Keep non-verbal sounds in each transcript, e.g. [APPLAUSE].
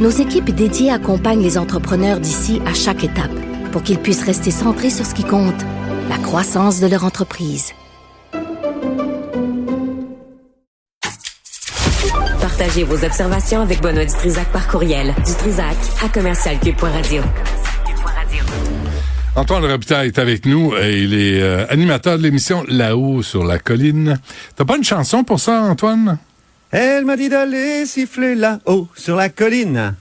nos équipes dédiées accompagnent les entrepreneurs d'ici à chaque étape pour qu'ils puissent rester centrés sur ce qui compte, la croissance de leur entreprise. Partagez vos observations avec Benoît Dutrisac par courriel. Dutrisac à commercialcube.radio. Antoine Robitaille est avec nous et il est euh, animateur de l'émission Là-haut sur la colline. T'as pas une chanson pour ça, Antoine? Elle m'a dit d'aller siffler là-haut sur la colline.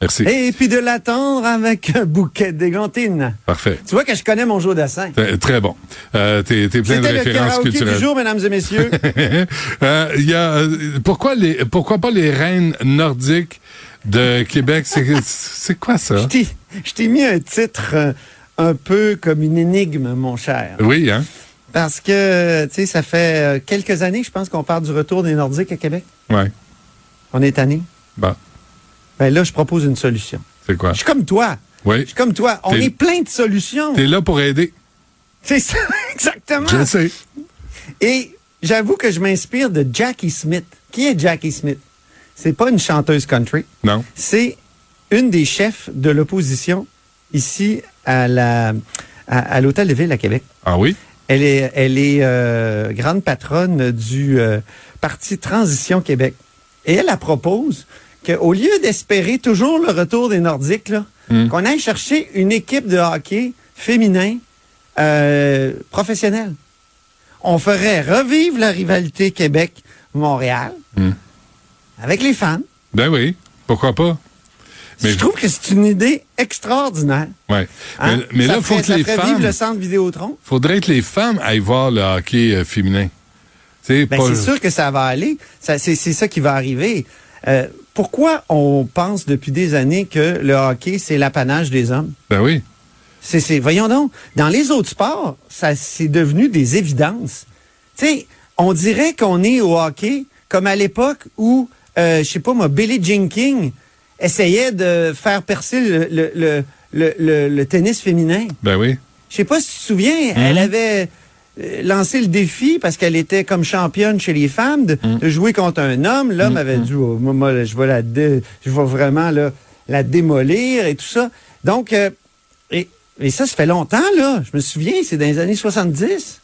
Merci. Et puis de l'attendre avec un bouquet d'églantines. Parfait. Tu vois que je connais mon jour d'assin. Très, très bon. Euh, t'es, t'es plein de le références karaoké culturelles. du jour, mesdames et messieurs. [LAUGHS] Euh, y a, euh, pourquoi les, pourquoi pas les reines nordiques de Québec? C'est, c'est quoi ça? Je t'ai- je t'ai mis un titre euh, un peu comme une énigme, mon cher. Oui, hein? Parce que, tu sais, ça fait euh, quelques années, je pense qu'on parle du retour des Nordiques à Québec. Ouais. On est tanné. Bon. Ben là, je propose une solution. C'est quoi? Je suis comme toi. Oui. Je suis comme toi. On est plein de solutions. T'es là pour aider. C'est ça, [LAUGHS] exactement. Je sais. Et j'avoue que je m'inspire de Jackie Smith. Qui est Jackie Smith? C'est pas une chanteuse country. Non. C'est une des chefs de l'opposition ici à la à, à l'hôtel de ville à Québec. Ah oui? Elle est elle est euh, grande patronne du euh, parti Transition Québec. Et elle, elle propose qu'au lieu d'espérer toujours le retour des Nordiques, Hmm. qu'on aille chercher une équipe de hockey féminin euh, professionnelle. On ferait revivre la rivalité Québec-Montréal Hmm. avec les femmes. Ben oui. Pourquoi pas? Mais- Je trouve que c'est une idée extraordinaire. Ouais. Hein? Mais, là, faut ferait- que les femmes. vivre le centre Vidéotron. faudrait que les femmes aillent voir le hockey euh, féminin. C'est Ben, pas. sûr que ça va aller. Ça, c'est, ça qui va arriver. Euh, pourquoi on pense depuis des années que le hockey, c'est l'apanage des hommes? Ben oui. C'est, voyons donc, dans les autres sports, ça, c'est devenu des évidences. Tu sais, on dirait qu'on est au hockey comme à l'époque où, euh, je sais pas moi, Billie Jean King essayait de faire percer le, le, le, le, le- le tennis féminin. Ben oui. Je sais pas si tu te souviens, elle avait euh, lancé le défi parce qu'elle était comme championne chez les femmes de, de jouer contre un homme. L'homme avait dit, oh, moi, moi, je vais la, dé- je vais vraiment là, la démolir et tout ça. Donc, euh, et, et ça, ça fait longtemps là. Je me souviens, c'est dans les années 70.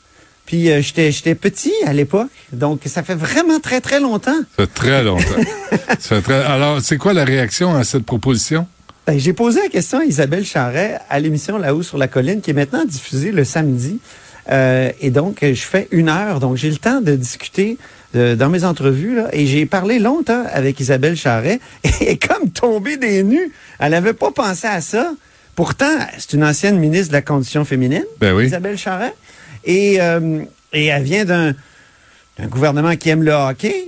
Puis euh, j'étais, j'étais petit à l'époque, donc ça fait vraiment très très longtemps. Ça fait très longtemps. [LAUGHS] ça fait très... Alors, c'est quoi la réaction à cette proposition? Ben, j'ai posé la question à Isabelle Charret à l'émission Là-haut sur la colline, qui est maintenant diffusée le samedi. Euh, et donc, euh, je fais une heure. Donc, j'ai le temps de discuter euh, dans mes entrevues. Là, et j'ai parlé longtemps avec Isabelle Charret. [LAUGHS] Et comme tombée des nues, elle n'avait pas pensé à ça. Pourtant, c'est une ancienne ministre de la Condition féminine, Ben oui. Isabelle Charret. Et, euh, et elle vient d'un gouvernement qui aime le hockey.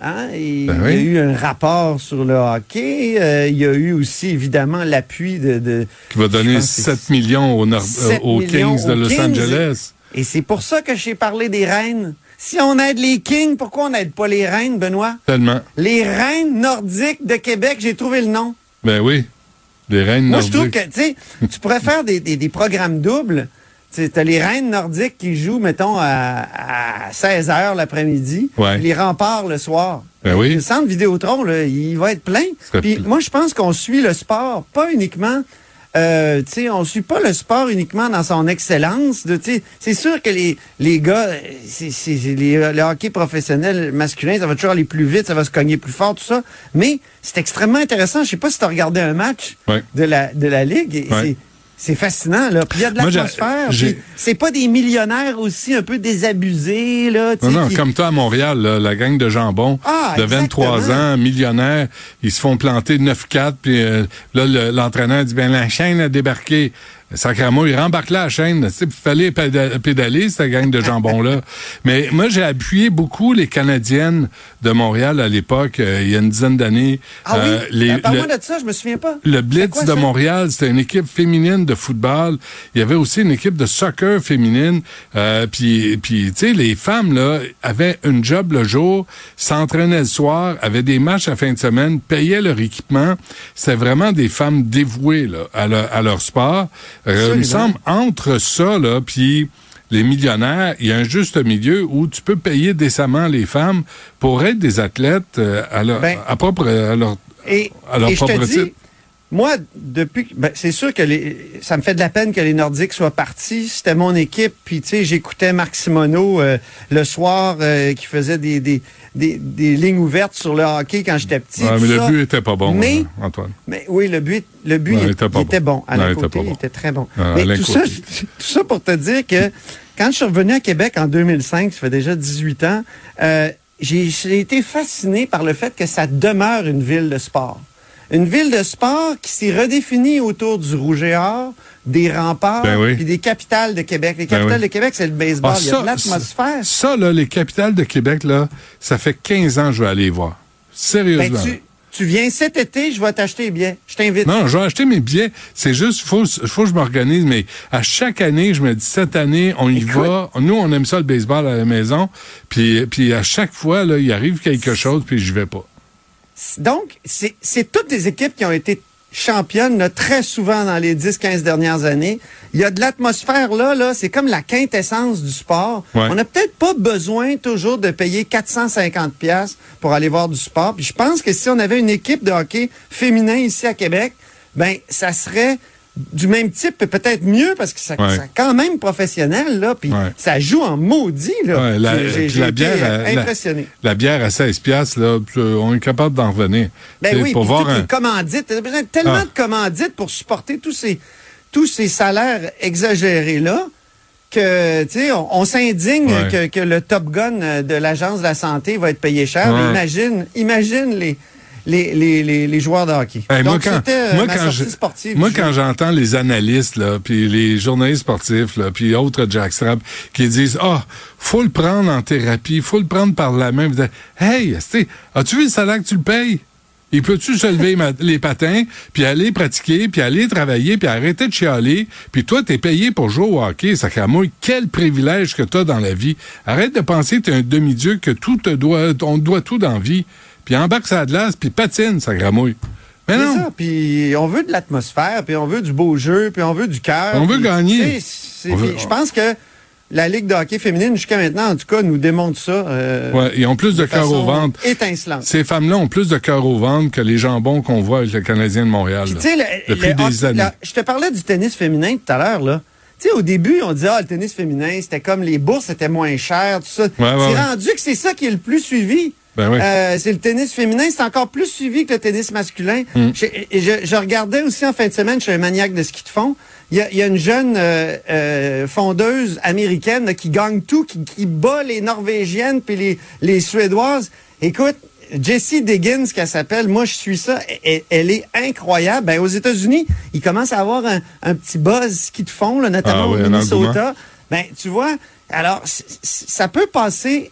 Hein? Et Ben Il y a eu un rapport sur le hockey. Euh, il y a eu aussi, évidemment, l'appui de, de- Qui va donner Je pense que 7 millions aux, 7 aux millions Kings de aux Los Kings. Angeles. Et c'est pour ça que j'ai parlé des reines. Si on aide les Kings, pourquoi on n'aide pas les reines, Benoît? Tellement. Les reines nordiques de Québec, j'ai trouvé le nom. Ben oui. Les reines Moi, je trouve nordiques. que, tu sais, tu pourrais faire des, des, des programmes doubles. Tu as les reines nordiques qui jouent, mettons, à, à 16 heures l'après-midi. Ouais. Les remparts le soir. Ben oui. Le centre Vidéotron, là, il va être plein. Puis moi, je pense qu'on suit le sport, pas uniquement... Euh, tu sais, on suit pas le sport uniquement dans son excellence. de, C'est sûr que les, les gars, c'est, c'est, c'est les, le hockey professionnel masculin, ça va toujours aller plus vite, ça va se cogner plus fort, tout ça. Mais c'est extrêmement intéressant. Je sais pas si tu as regardé un match Ouais. de la de la ligue. Ouais. C'est- fascinant, là. Puis il y a de l'atmosphère. C'est pas des millionnaires aussi un peu désabusés, là. Non, non, qui- comme toi à Montréal, là, la gang de jambon Ah, de 23 exactement. ans, millionnaires, ils se font planter 9-4, puis euh, là, le- l'entraîneur dit, ben la chaîne a débarqué. Sacrément, il rembarque là la chaîne. Il fallait péda- pédaler, cette gang de jambon-là. [LAUGHS] Mais moi, j'ai appuyé beaucoup les Canadiennes de Montréal à l'époque, euh, il y a une dizaine d'années. Ah Euh, oui? les- Ben, Parle-moi le- de ça, je me souviens pas. le Blitz quoi, de? Montréal, c'était une équipe féminine de football. Il y avait aussi une équipe de soccer féminine. Euh, puis, puis tu sais, les femmes là avaient une job le jour, s'entraînaient le soir, avaient des matchs à fin de semaine, payaient leur équipement. C'était vraiment des femmes dévouées là, à, leur, à leur sport. Euh, il me semble entre ça là, puis les millionnaires, il y a un juste milieu où tu peux payer décemment les femmes pour être des athlètes euh, à leur, Ben, à propre à leur Et, à leur et je te propre dis, titre. Moi, depuis, ben, c'est sûr que les, ça me fait de la peine que les Nordiques soient partis. C'était mon équipe, puis tu sais, j'écoutais Marc Simoneau euh, le soir euh, qui faisait des, des, des, des lignes ouvertes sur le hockey quand j'étais petit. Ouais, mais ça. le but était pas bon, Mais- hein, Antoine. Mais oui, le but, le but, Non, il, il était était bon. À Non, il était côté, pas bon. il était très bon. Ah, Mais tout ça, [LAUGHS] tout ça pour te dire que quand je suis revenu à Québec en 2005, ça fait déjà 18 ans, euh, j'ai été fasciné par le fait que ça demeure une ville de sport. Une ville de sport qui s'est redéfinie autour du Rouge et Or, des remparts, Ben oui. puis des capitales de Québec. Les Ben capitales oui. de Québec, c'est le baseball. Ah, il y a de l'atmosphère. Ça, ça, là, les capitales de Québec, là, ça fait 15 ans que je vais aller les voir. Ben, Sérieusement. tu, tu viens cet été, je vais t'acheter les billets. Je t'invite. Non, je vais acheter mes billets. C'est juste, faut, faut que je m'organise. Mais à chaque année, je me dis, cette année, on y Écoute. va. Nous, on aime ça, le baseball à la maison. Puis, puis à chaque fois, là, il arrive quelque chose, puis je vais pas. Donc, c'est toutes des équipes qui ont été championnes là, très souvent dans les 10-15 dernières années. Il y a de l'atmosphère là, là c'est comme la quintessence du sport. Ouais. On n'a peut-être pas besoin toujours de payer 450 pièces pour aller voir du sport. Puis je pense que si on avait une équipe de hockey féminin ici à Québec, ben ça serait du même type, peut-être mieux parce que ça, Ouais. ça quand même professionnel là, puis Ouais. ça joue en maudit là. Ouais, la, J'ai- la été, bière, euh, la- impressionné. La, bière à 16 piastres, là, euh, on est capable d'en revenir. Ben C'est oui, pour voir un... les commandites. Besoin de tellement Ah. de commandites pour supporter tous ces, tous ces salaires exagérés-là que, tu sais, on, on s'indigne que, que le Top Gun euh, de l'Agence de la santé va être payé cher. Imagine, imagine les, les, les, les, les joueurs de hockey. Hey, moi, Donc, quand, c'était euh, moi, ma quand sortie je- sportive. moi, quand j'entends les analystes, là, puis les journalistes sportifs, là, puis autres jackstraps, qui disent, ah, faut le prendre en thérapie, faut le prendre par la main. Vous dites, Hey, as-tu vu le salaire que tu le payes? Il peut-tu se lever [LAUGHS] les patins, puis aller pratiquer, puis aller travailler, puis arrêter de chialer, puis toi, t'es payé pour jouer au hockey, sacramouille. Quel privilège que t'as dans la vie. Arrête de penser que t'es un demi-dieu, que tout te doit, on te doit tout dans la vie. Puis embarque sa glace, puis patine, sacramouille. Mais C'est non. ça, puis on veut de l'atmosphère, puis on veut du beau jeu, puis on veut du cœur. On veut gagner. c'est- Je pense que la Ligue de hockey féminine, jusqu'à maintenant, en tout cas, nous démontre ça. euh, Ouais, ils ont plus de de cœur au ventre. Étincelante. Ces femmes-là ont plus de cœur au ventre que les jambons qu'on voit avec le Canadien de Montréal. Tu sais, depuis le des années. la- je te parlais du tennis féminin tout à l'heure, là. Tu sais, au début, on disait, ah, le tennis féminin, c'était comme les bourses étaient moins chères, tout ça. ouais, c'est ouais. rendu que c'est ça qui est le plus suivi. Ben oui. Euh, c'est le tennis féminin, c'est encore plus suivi que le tennis masculin. Hmm. Je, et je, je regardais aussi en fin de semaine, je suis un maniaque de ski de fond. Il y a, il y a une jeune euh, euh, fondeuse américaine là, qui gagne tout, qui, qui bat les Norvégiennes puis les, les Suédoises. Écoute, Jessie Diggins, qu'elle s'appelle, moi je suis ça, elle, elle est incroyable. Ben, aux États-Unis, il commence à avoir un, un petit buzz ski de fond, là, notamment Ah oui, au Minnesota. Ben, tu vois, alors ça peut passer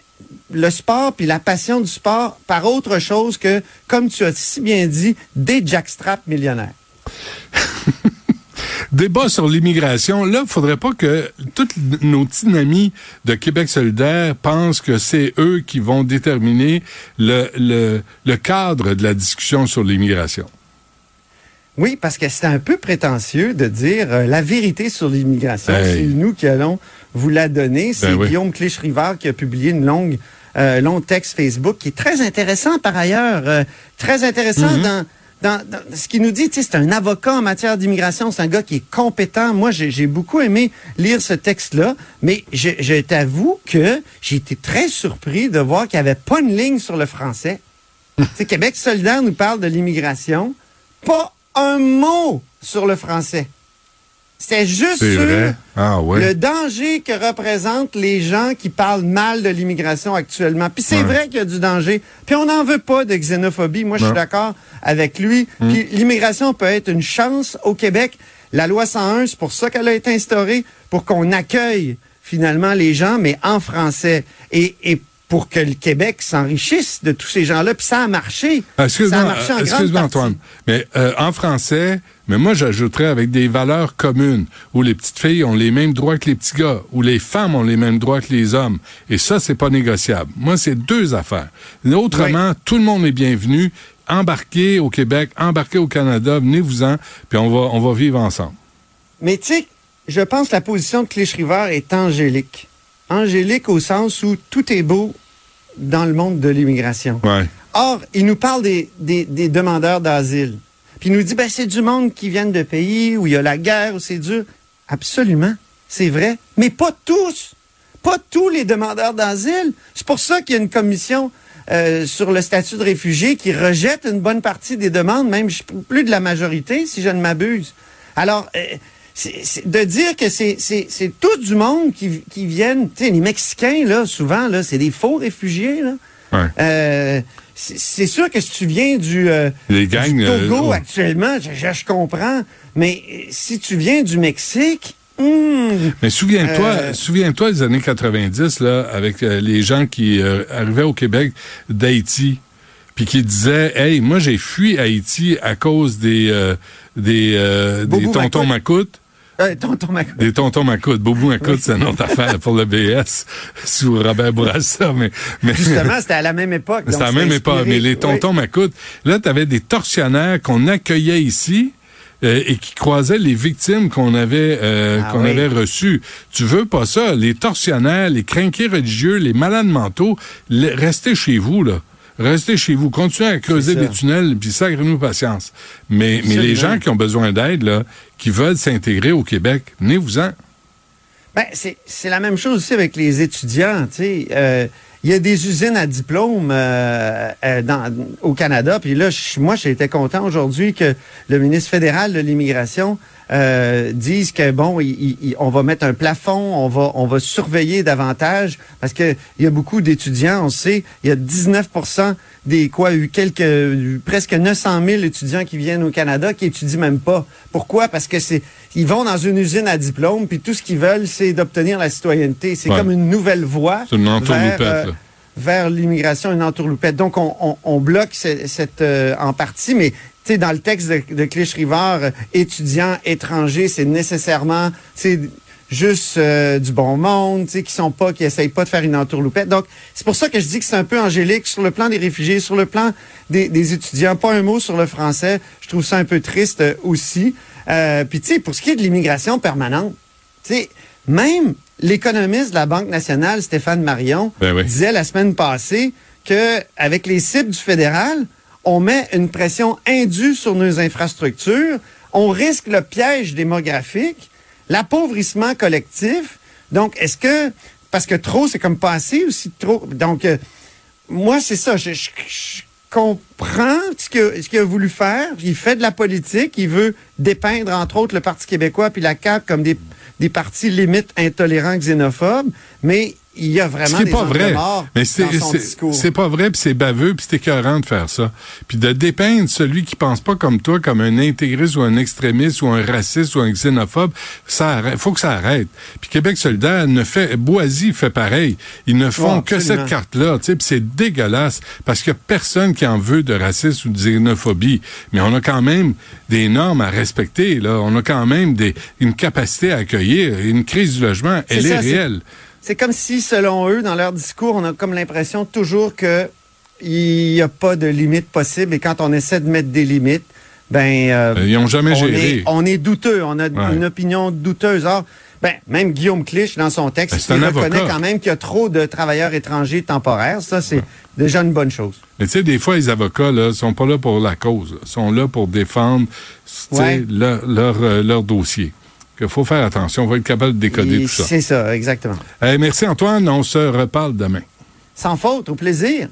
le sport puis la passion du sport par autre chose que, comme tu as si bien dit, des jackstraps millionnaires. [LAUGHS] Débat sur l'immigration. Là, il faudrait pas que tous nos petits amis de Québec solidaire pensent que c'est eux qui vont déterminer le, le, le cadre de la discussion sur l'immigration. Oui, parce que c'est un peu prétentieux de dire euh, la vérité sur l'immigration. Hey. C'est nous qui allons vous la donner. C'est Ben oui. Guillaume Clich-Rivard qui a publié une longue, euh, long texte Facebook qui est très intéressant par ailleurs. euh, très intéressant Mm-hmm. dans, dans, dans ce qu'il nous dit. Tu sais, c'est un avocat en matière d'immigration. C'est un gars qui est compétent. Moi, j'ai beaucoup aimé lire ce texte-là, mais je, je t'avoue que j'ai été très surpris de voir qu'il n'y avait pas une ligne sur le français. [LAUGHS] Québec solidaire nous parle de l'immigration. Pas un mot sur le français. C'est juste sur? Ah ouais. le danger que représentent les gens qui parlent mal de l'immigration actuellement. Puis c'est Ouais. vrai qu'il y a du danger. Puis on n'en veut pas de xénophobie. Moi, je suis d'accord avec lui. Mm. Puis l'immigration peut être une chance au Québec. La loi 101, c'est pour ça qu'elle a été instaurée, pour qu'on accueille finalement les gens, mais en français. Et, et pour que le Québec s'enrichisse de tous ces gens-là. Puis ça a marché. Ah, ça a Excuse-moi, marché en grande excuse-moi partie. Antoine, mais euh, en français, mais moi j'ajouterais avec des valeurs communes où les petites filles ont les mêmes droits que les petits gars, où les femmes ont les mêmes droits que les hommes. Et ça, c'est pas négociable. Moi, c'est deux affaires. Autrement, tout le monde est bienvenu. Embarquez au Québec, embarquez au Canada, venez-vous-en, puis on va, on va vivre ensemble. Mais tu sais, je pense que la position de Clich-River est angélique. Angélique au sens où tout est beau dans le monde de l'immigration. Ouais. Or, il nous parle des, des, des demandeurs d'asile. Puis il nous dit, ben, c'est du monde qui viennent de pays où il y a la guerre, où c'est dur. Absolument, c'est vrai. Mais pas tous. Pas tous les demandeurs d'asile. C'est pour ça qu'il y a une commission euh, sur le statut de réfugié qui rejette une bonne partie des demandes, même plus de la majorité, si je ne m'abuse. Alors, euh, c'est- de dire que c'est c'est- c'est tout du monde qui, qui viennent, tu sais, les Mexicains, là, souvent, là, c'est des faux réfugiés, là. Ouais. Euh, c'est sûr que si tu viens du, euh, Les du gangs, euh, Togo ouais. actuellement, je, je- je comprends, mais si tu viens du Mexique, hmm, Mais souviens-toi, Euh, souviens-toi des années 90 là, avec euh, les gens qui euh, arrivaient au Québec d'Haïti, puis qui disaient, hey, moi j'ai fui Haïti à cause des des des tontons Macoutes. Euh, tonton Mac- Des tontons Macoutes. Boubou Macoute, c'est une autre affaire pour le BS [LAUGHS] sous Robert Bourassa, mais, mais Justement, c'était à la même époque. c'était à la même époque. Mais les tontons Macoutes, là, tu avais des tortionnaires qu'on accueillait ici. euh, et qui croisaient les victimes qu'on avait euh, Ah qu'on oui. avait reçues. Tu veux pas ça? Les tortionnaires, les crinqués religieux, les malades mentaux, les- restez chez vous là. Restez chez vous, continuez à creuser des tunnels, puis sacrez-nous patience. Mais, mais les gens qui ont besoin d'aide, là, qui veulent s'intégrer au Québec, venez-vous-en. Ben, c'est c'est la même chose aussi avec les étudiants. Euh, Il y a des usines à diplôme euh, euh, dans, au Canada. Puis là, moi, j'ai été content aujourd'hui que le ministre fédéral de l'immigration euh, dise que bon, il- il- il- on va mettre un plafond, on va on va surveiller davantage parce que il y a beaucoup d'étudiants. On sait, il y a 19 des quoi, eu quelques presque 900 000 étudiants qui viennent au Canada qui étudient même pas. Pourquoi? Parce que c'est ils vont dans une usine à diplôme puis tout ce qu'ils veulent c'est d'obtenir la citoyenneté. C'est Ouais. comme une nouvelle voie C'est une entourloupette, vers, euh, vers l'immigration, une entourloupette. Donc on, on, on bloque ce- cette euh, en partie, mais sais dans le texte de, de Clich-Rivard, euh, étudiants étrangers, c'est nécessairement c'est juste euh, du bon monde, tu sais, qui sont pas, qui essayent pas de faire une entourloupette. Donc, c'est pour ça que je dis que c'est un peu angélique sur le plan des réfugiés, sur le plan des, des étudiants. Pas un mot sur le français. Je trouve ça un peu triste euh, aussi. Euh, Puis, tu sais, pour ce qui est de l'immigration permanente, tu sais, même l'économiste de la Banque nationale, Stéphane Marion, Ben oui. disait la semaine passée que avec les cibles du fédéral, on met une pression indue sur nos infrastructures, on risque le piège démographique, l'appauvrissement collectif. Donc, est-ce que parce que trop, c'est comme pas assez aussi trop. Donc, euh, moi, c'est ça. Je, je- je comprends ce que- ce qu'il a voulu faire. Il fait de la politique. Il veut dépeindre, entre autres, le Parti québécois puis la CAQ comme des, des partis limites intolérants, xénophobes. Mais il y a vraiment des pas vrai. morts Mais c'est, pas vrai, puis c'est baveux, puis c'est écœurant de faire ça. Puis de dépeindre celui qui pense pas comme toi comme un intégriste ou un extrémiste ou un raciste ou un xénophobe, ça arrête, faut que ça arrête. Puis Québec solidaire ne fait, Boisy fait pareil. Ils ne font que cette carte-là, tu sais, c'est dégueulasse parce qu'il y a personne qui en veut de racisme ou de xénophobie. Mais on a quand même des normes à respecter, là. On a quand même des, une capacité à accueillir. Une crise du logement, elle est ça, réelle. C'est comme si, selon eux, dans leur discours, on a comme l'impression toujours que il n'y a pas de limite possible. Et quand on essaie de mettre des limites, ben euh, Ils ont jamais on, géré. est, on est douteux. On a Ouais. une opinion douteuse. Or, ben, même Guillaume Clich, dans son texte, Ben, il reconnaît avocat. quand même qu'il y a trop de travailleurs étrangers temporaires. Ça, c'est déjà une bonne chose. Mais tu sais, des fois, les avocats, là, sont pas là pour la cause. Ils sont là pour défendre, tu sais, Ouais. leur, leur, euh, leur dossier. Il faut faire attention. On va être capable de décoder Et tout ça. C'est ça, exactement. Eh, merci, Antoine. On se reparle demain. Sans faute, au plaisir.